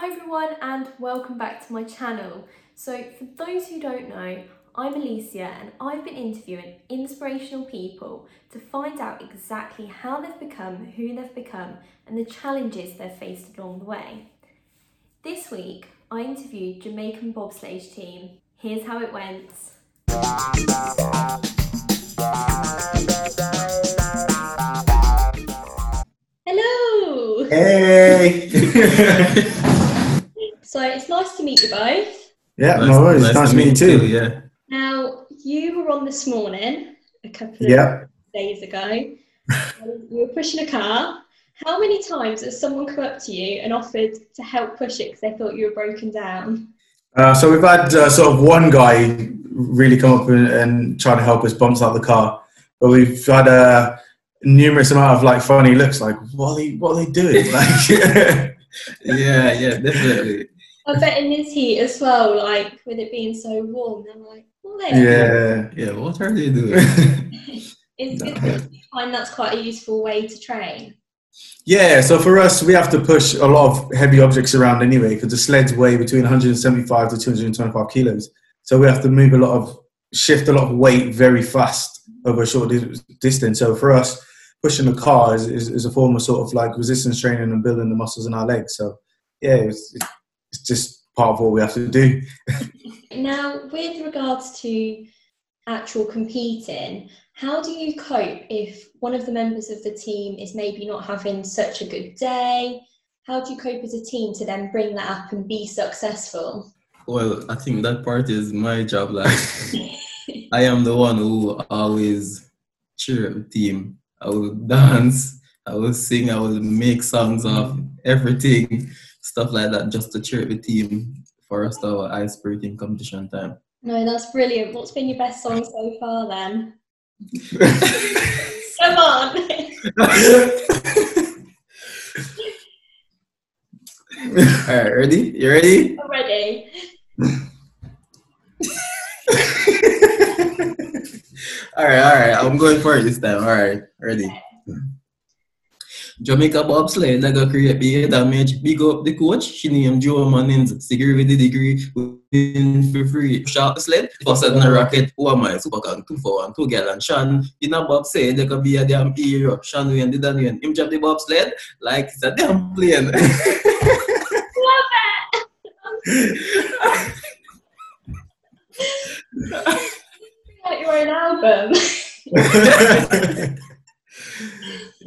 Hi everyone and welcome back to my channel. So for those who don't know, I'm Alicia and I've been interviewing inspirational people to find out exactly how they've become who they've become and the challenges they've faced along the way. This week I interviewed Jamaican bobsleigh team. Here's how it went. Hello! Hey! So it's nice to meet you both. yeah, no worries. Nice, to meet you too. Yeah. Now, you were on this morning a couple of Yeah. days ago. you were pushing a car. How many times has someone come up to you and offered to help push it because they thought you were broken down? Uh, so we've had uh, sort of one guy really come up and, and try to help us bounce out the car, but we've had a numerous amount of like funny looks, like what are they, what are they doing? Like, Yeah, yeah, definitely. I bet in this heat as well, like with it being so warm, they're like, what are they yeah. Yeah, what are they doing? It's good that you find that's quite a useful way to train. Yeah, so for us, we have to push a lot of heavy objects around anyway because the sleds weigh between 175 to 225 kilos. So we have to move a lot of, shift a lot of weight very fast over a short distance. So for us, pushing the car is, is, is a form of sort of like resistance training and building the muscles in our legs. So yeah, it's, it's just part of what we have to do. Now, with regards to actual competing, how do you cope if one of the members of the team is maybe not having such a good day? How do you cope as a team to then bring that up and be successful? Well, I think that part is my job. Like, I am the one who always cheer up the team. I will dance, I will sing, I will make songs of everything, stuff like that, just to cheer up the team for us to have a high competition time. No, that's brilliant. What's been your best song so far then? Come on. All right, ready? You ready? Already. all right, all right. I'm going for it this time. All right, ready. Jamaica bobsleigh, like a create big damage. Big up the coach. She named Joe Mannins. The degree. Win for free. Shot the sled. Faster than a rocket. Who am I? Super Kang. Two for one. Two girl and Sean. In a bobsleigh, they could be a damn hero. Shanwayne did that win. Him drop the bobsled like it's a damn plane. Love it. like your own album.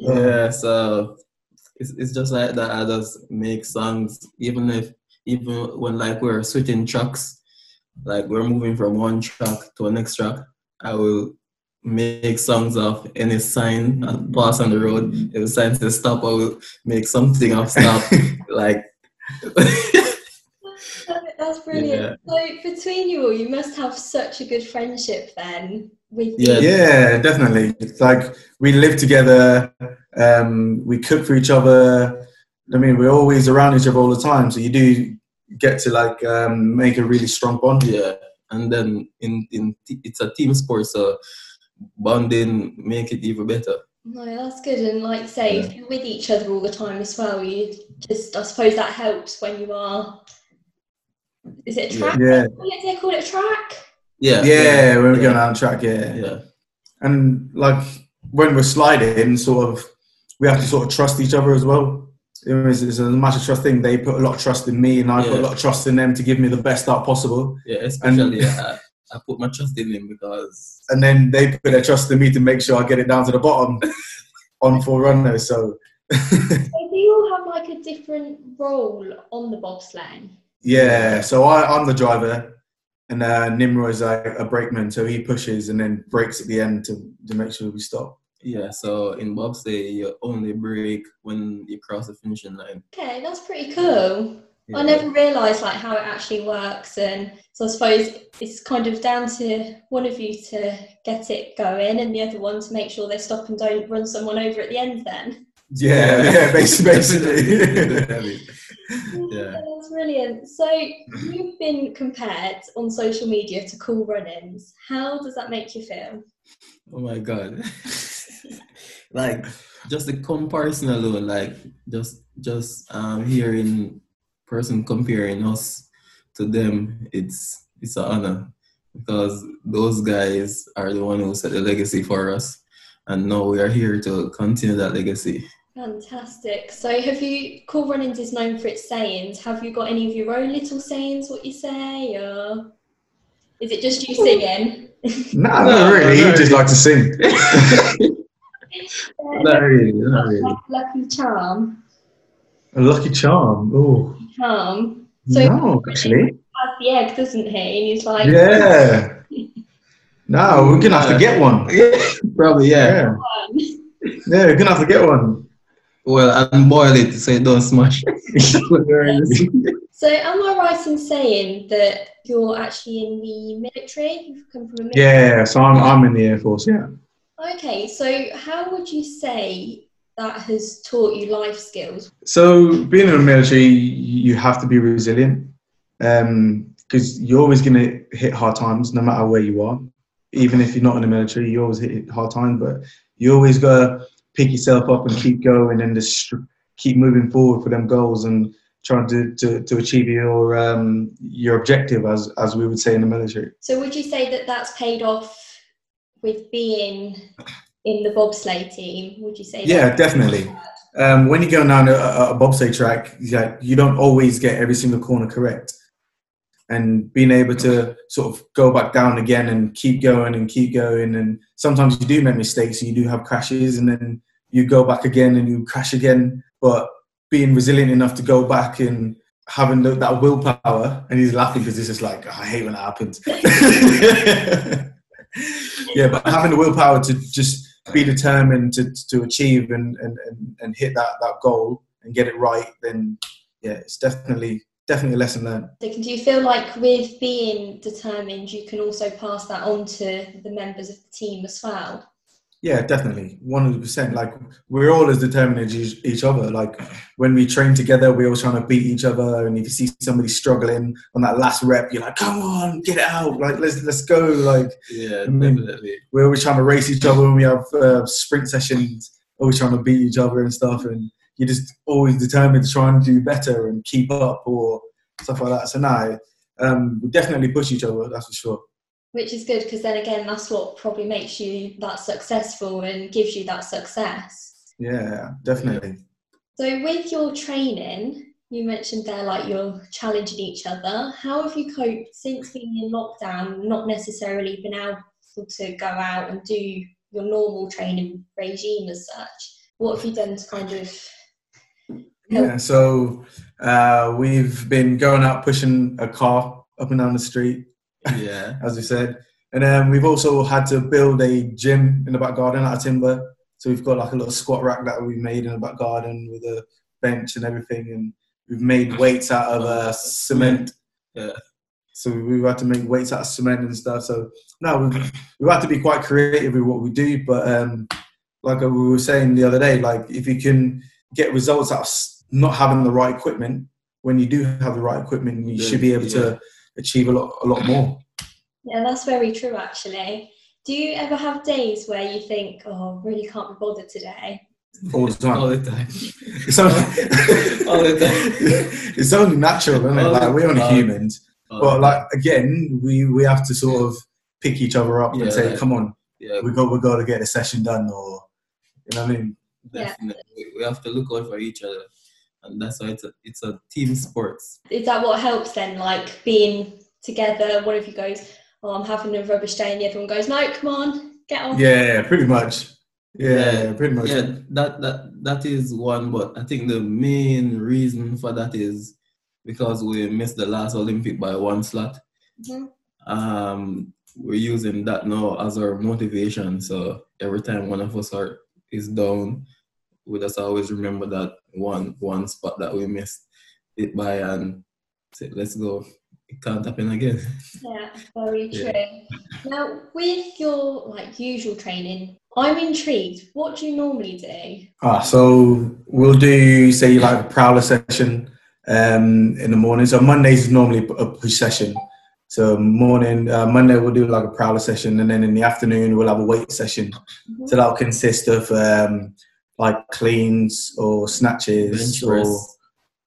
yeah, so it's, it's just like that. I just make songs, even if even when like we're switching tracks, like we're moving from one track to a next track, I will make songs of any sign and pass on the road. If the sign says stop, I will make something of stop. like That's brilliant. So between you all, you must have such a good friendship then. With Yeah. yeah, definitely. It's like we live together, um, we cook for each other. I mean, we're always around each other all the time. So you do get to like um, make a really strong bond. yeah, and then in in t- it's a team sport, so bonding make it even better. No, that's good. And like you say, if you're with each other all the time as well, you just I suppose that helps when you are. Is it a Yeah. track? Yeah, Do they call it a track? Yeah, yeah, when we're yeah. going down the track, yeah. yeah. And like when we're sliding, sort of, we have to sort of trust each other as well. It was- It's a massive trust thing. They put a lot of trust in me, and I put a lot of trust in them to give me the best start possible. Yeah, especially I, I put my trust in him because And then they put their trust in me to make sure I get it down to the bottom on four runners. So So do you all have like a different role on the bobsleigh? yeah, so I, I'm the driver, and uh, Nimroy's a, a brakeman, so he pushes and then brakes at the end to, to make sure we stop. Yeah. So in bobsleigh, you only brake when you cross the finishing line. Okay, that's pretty cool. I never realised like how it actually works, and so I suppose it's kind of down to one of you to get it going, and the other one to make sure they stop and don't run someone over at the end. Then Yeah, yeah, basically. basically. Yeah. that's brilliant. So you've been compared on social media to Cool Runnings. How does that make you feel? Oh my god. like just the comparison alone, like just just um hearing person comparing us to them, it's it's an honor because those guys are the one who set the legacy for us, and now we are here to continue that legacy. Fantastic. So, have you Cool Runnings is known for its sayings? Have you got any of your own little sayings? What you say, or is it just you singing? No, not really. You just like to sing. Not really, not really. Lucky charm. A lucky charm. Oh Charm. So no, actually. has the egg, doesn't he? And he's like, Yeah. No, we're gonna have to get one. Probably, yeah. Yeah, "Um, yeah, we're gonna have to get one. Well, and boil it so it don't smash. So, am I right in saying that you're actually in the military? You've come from a military. Yeah, so I'm I'm in the air force. Yeah. Okay, so how would you say that has taught you life skills? So being in the military, you have to be resilient um, because you're always going to hit hard times no matter where you are. Even if you're not in the military, you always hit hard times, but you always got to pick yourself up and keep going and just keep moving forward for them goals and trying to, to, to achieve your um, your objective, as as we would say in the military. So, would you say that that's paid off with being in the bobsleigh team? Would you say? Yeah, definitely. Um, when you go down a, a, a bobsleigh track, yeah, you don't always get every single corner correct. And being able to sort of go back down again and keep going and keep going, and sometimes you do make mistakes and you do have crashes, and then you go back again and you crash again. But being resilient enough to go back and having the, that willpower, and he's laughing because this is like "Oh, I hate when that happens. yeah, but having the willpower to just be determined to, to achieve and, and, and, and hit that, that goal and get it right, then yeah, it's definitely definitely a lesson learned. Do you feel like with being determined, you can also pass that on to the members of the team as well? Yeah, definitely, one hundred percent. Like we're all as determined as each, each other. Like when we train together, we're all trying to beat each other. And if you see somebody struggling on that last rep, you're like, "Come on, get it out! Like let's let's go!" Like Yeah, I mean, definitely. we're always trying to race each other when we have uh, sprint sessions. Always trying to beat each other and stuff. And you're just always determined to try and do better and keep up or stuff like that. So now, um, we definitely push each other. That's for sure. Which is good because then again, that's what probably makes you that successful and gives you that success. Yeah, definitely. So with your training, you mentioned there like you're challenging each other. How have you coped since being in lockdown, not necessarily been able to go out and do your normal training regime as such? What have you done to kind of Yeah, so uh, we've been going out pushing a car up and down the street, Yeah. as we said. And then we've also had to build a gym in the back garden out of timber. So we've got like a little squat rack that we made in the back garden with a bench and everything. And we've made weights out of uh, cement. Yeah. So we've had to make weights out of cement and stuff. So no, we've, we've had to be quite creative with what we do. But um, like we were saying the other day, like if you can get results out of not having the right equipment, when you do have the right equipment, you Yeah, should be able to achieve a lot, a lot more. Yeah, that's very true actually. Do you ever have days where you think, oh, really can't be bothered today? All the time. All the time. It's only, All the time. it's only natural, isn't it? All Like we're only time. humans, All but like again, we we have to sort of pick each other up Yeah, and say, like- "Come on, yeah, we got we got to get the session done," or you know what I mean? Definitely. We- We have to look out for each other, and that's why it's a it's a team sports. Is that what helps then? Like being together, one of you goes, oh, I'm having a rubbish day, and the other one goes, no, come on, get on. Yeah, pretty much. Yeah, Yeah, pretty much. Yeah, that that that is one, but I think the main reason for that is because we missed the last Olympic by one slot. Mhm. Um, we're using that now as our motivation. So every time one of us are is down, we just always remember that one one spot that we missed it by and say, let's go. It can't happen again. Yeah, very true. Yeah. Now, with your like usual training, I'm intrigued. What do you normally do? Ah, so we'll do say like a prowler session um, in the morning. So Mondays is normally a push session. So morning, uh, Monday we'll do like a prowler session, and then in the afternoon we'll have a weight session. Mhm. So that'll consist of um, like cleans or snatches Bench or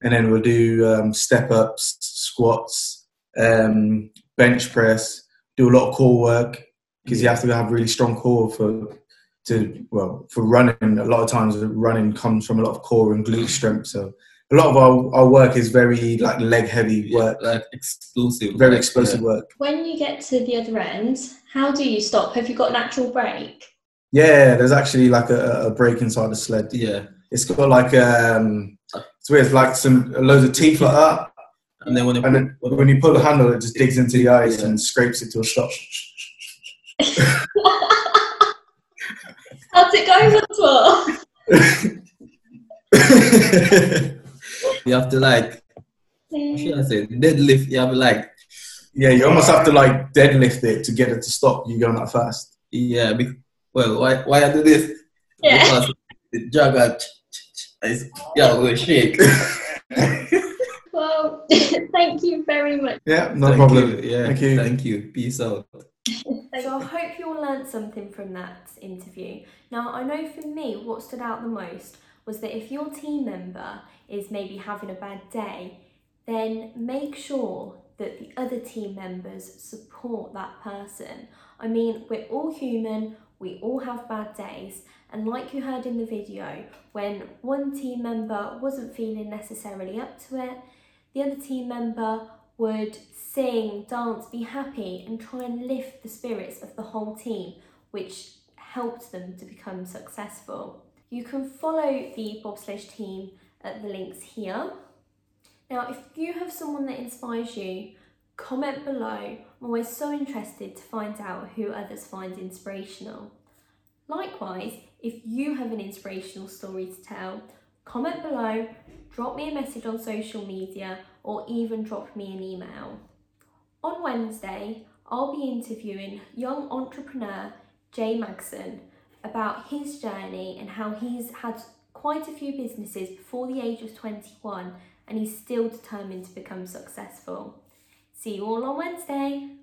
and then we'll do um, step ups, squats, um, bench press. Do a lot of core work because you have to have really strong core for to well for running. A lot of times, running comes from a lot of core and glute strength. So a lot of our, our work is very like leg heavy work, yeah, like explosive, very like, explosive yeah. work. When you get to the other end, how do you stop? Have you got an actual brake? Yeah, there's actually like a, a brake inside the sled. Yeah, It's got like um, it's weird, it's like some loads of teeth like that, and then when you and then when you pull the handle, it just digs into the ice Yeah. and scrapes it to a stop. How's it going, Montour? you have to like, what should I say, deadlift. You have to like, yeah, you almost have to like deadlift it to get it to stop. You going that fast. yeah. Be, well, why why I do this? Yeah. Because the jogger, is, yeah, will shake. Well, thank you very much. Yeah, no Thank problem. you. Yeah, Thank you. Thank you. Peace out. So I hope you all learned something from that interview. Now I know for me what stood out the most was that if your team member is maybe having a bad day, then make sure that the other team members support that person. I mean, we're all human, we all have bad days, and like you heard in the video, when one team member wasn't feeling necessarily up to it, the other team member would sing, dance, be happy, and try and lift the spirits of the whole team, which helped them to become successful. You can follow the bobsledge team at the links here. Now, if you have someone that inspires you, comment below. I'm always so interested to find out who others find inspirational. Likewise, if you have an inspirational story to tell, comment below, drop me a message on social media, or even drop me an email. On Wednesday, I'll be interviewing young entrepreneur Jay Magson about his journey and how he's had quite a few businesses before the age of 21 and he's still determined to become successful. See you all on Wednesday.